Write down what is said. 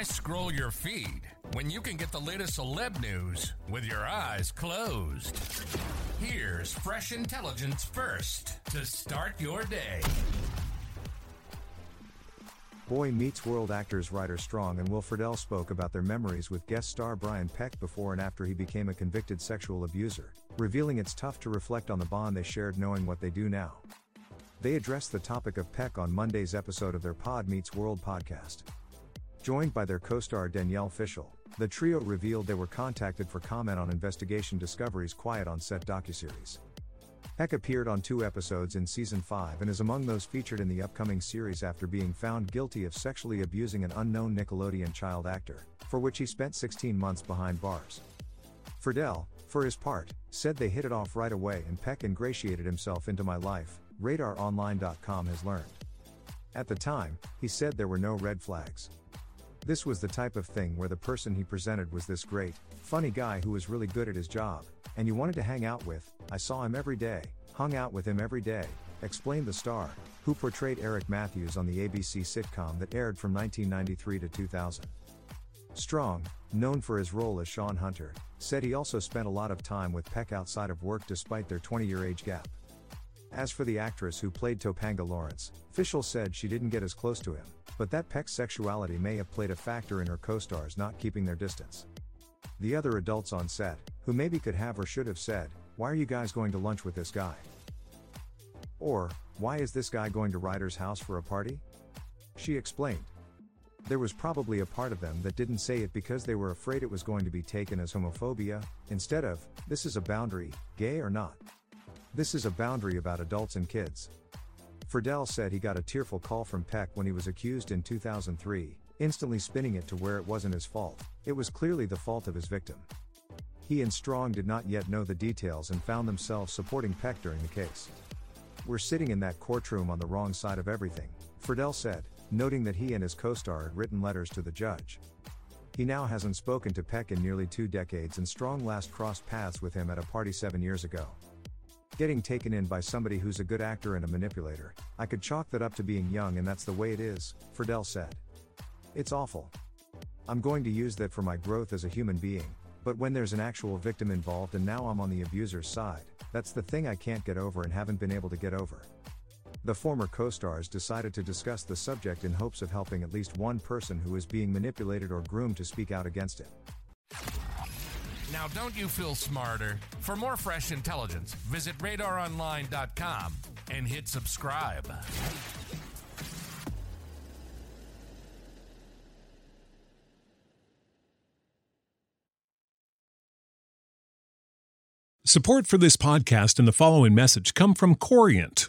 Why scroll your feed when you can get the latest celeb news with your eyes closed? Here's fresh intelligence first to start your day. Boy Meets World actors Rider Strong and Wilfred Friedle spoke about their memories with guest star Brian Peck before and after he became a convicted sexual abuser, revealing it's tough to reflect on the bond they shared knowing what they do now. They addressed the topic of Peck on Monday's episode of their Pod Meets World podcast. Joined by their co-star Danielle Fishel, the trio revealed they were contacted for comment on Investigation Discovery's Quiet on Set docuseries. Peck appeared on two episodes in season 5 and is among those featured in the upcoming series after being found guilty of sexually abusing an unknown Nickelodeon child actor, for which he spent 16 months behind bars. Friedle, for his part, said they hit it off right away and Peck ingratiated himself into my life, RadarOnline.com has learned. At the time, he said there were no red flags. This was the type of thing where the person he presented was this great, funny guy who was really good at his job, and you wanted to hang out with. I saw him every day, hung out with him every day, explained the star, who portrayed Eric Matthews on the ABC sitcom that aired from 1993 to 2000. Strong, known for his role as Shawn Hunter, said he also spent a lot of time with Peck outside of work despite their 20 year age gap. As for the actress who played Topanga Lawrence, Fishel said she didn't get as close to him, but that Peck's sexuality may have played a factor in her co stars not keeping their distance. The other adults on set, who maybe could have or should have said, Why are you guys going to lunch with this guy? Or, Why is this guy going to Rider's house for a party? She explained. There was probably a part of them that didn't say it because they were afraid it was going to be taken as homophobia, instead of, this is a boundary, gay or not. This is a boundary about adults and kids. Friedle said he got a tearful call from Peck when he was accused in 2003, instantly spinning it to where it wasn't his fault, it was clearly the fault of his victim. He and Strong did not yet know the details and found themselves supporting Peck during the case. We're sitting in that courtroom on the wrong side of everything, Friedle said, noting that he and his co star had written letters to the judge. He now hasn't spoken to Peck in nearly two decades, and Strong last crossed paths with him at a party seven years ago. Getting taken in by somebody who's a good actor and a manipulator, I could chalk that up to being young, and that's the way it is, Friedle said. It's awful. I'm going to use that for my growth as a human being, but when there's an actual victim involved and now I'm on the abuser's side, that's the thing I can't get over and haven't been able to get over. The former co stars decided to discuss the subject in hopes of helping at least one person who is being manipulated or groomed to speak out against it. Now, don't you feel smarter? For more fresh intelligence, visit radaronline.com and hit subscribe. Support for this podcast and the following message come from Corient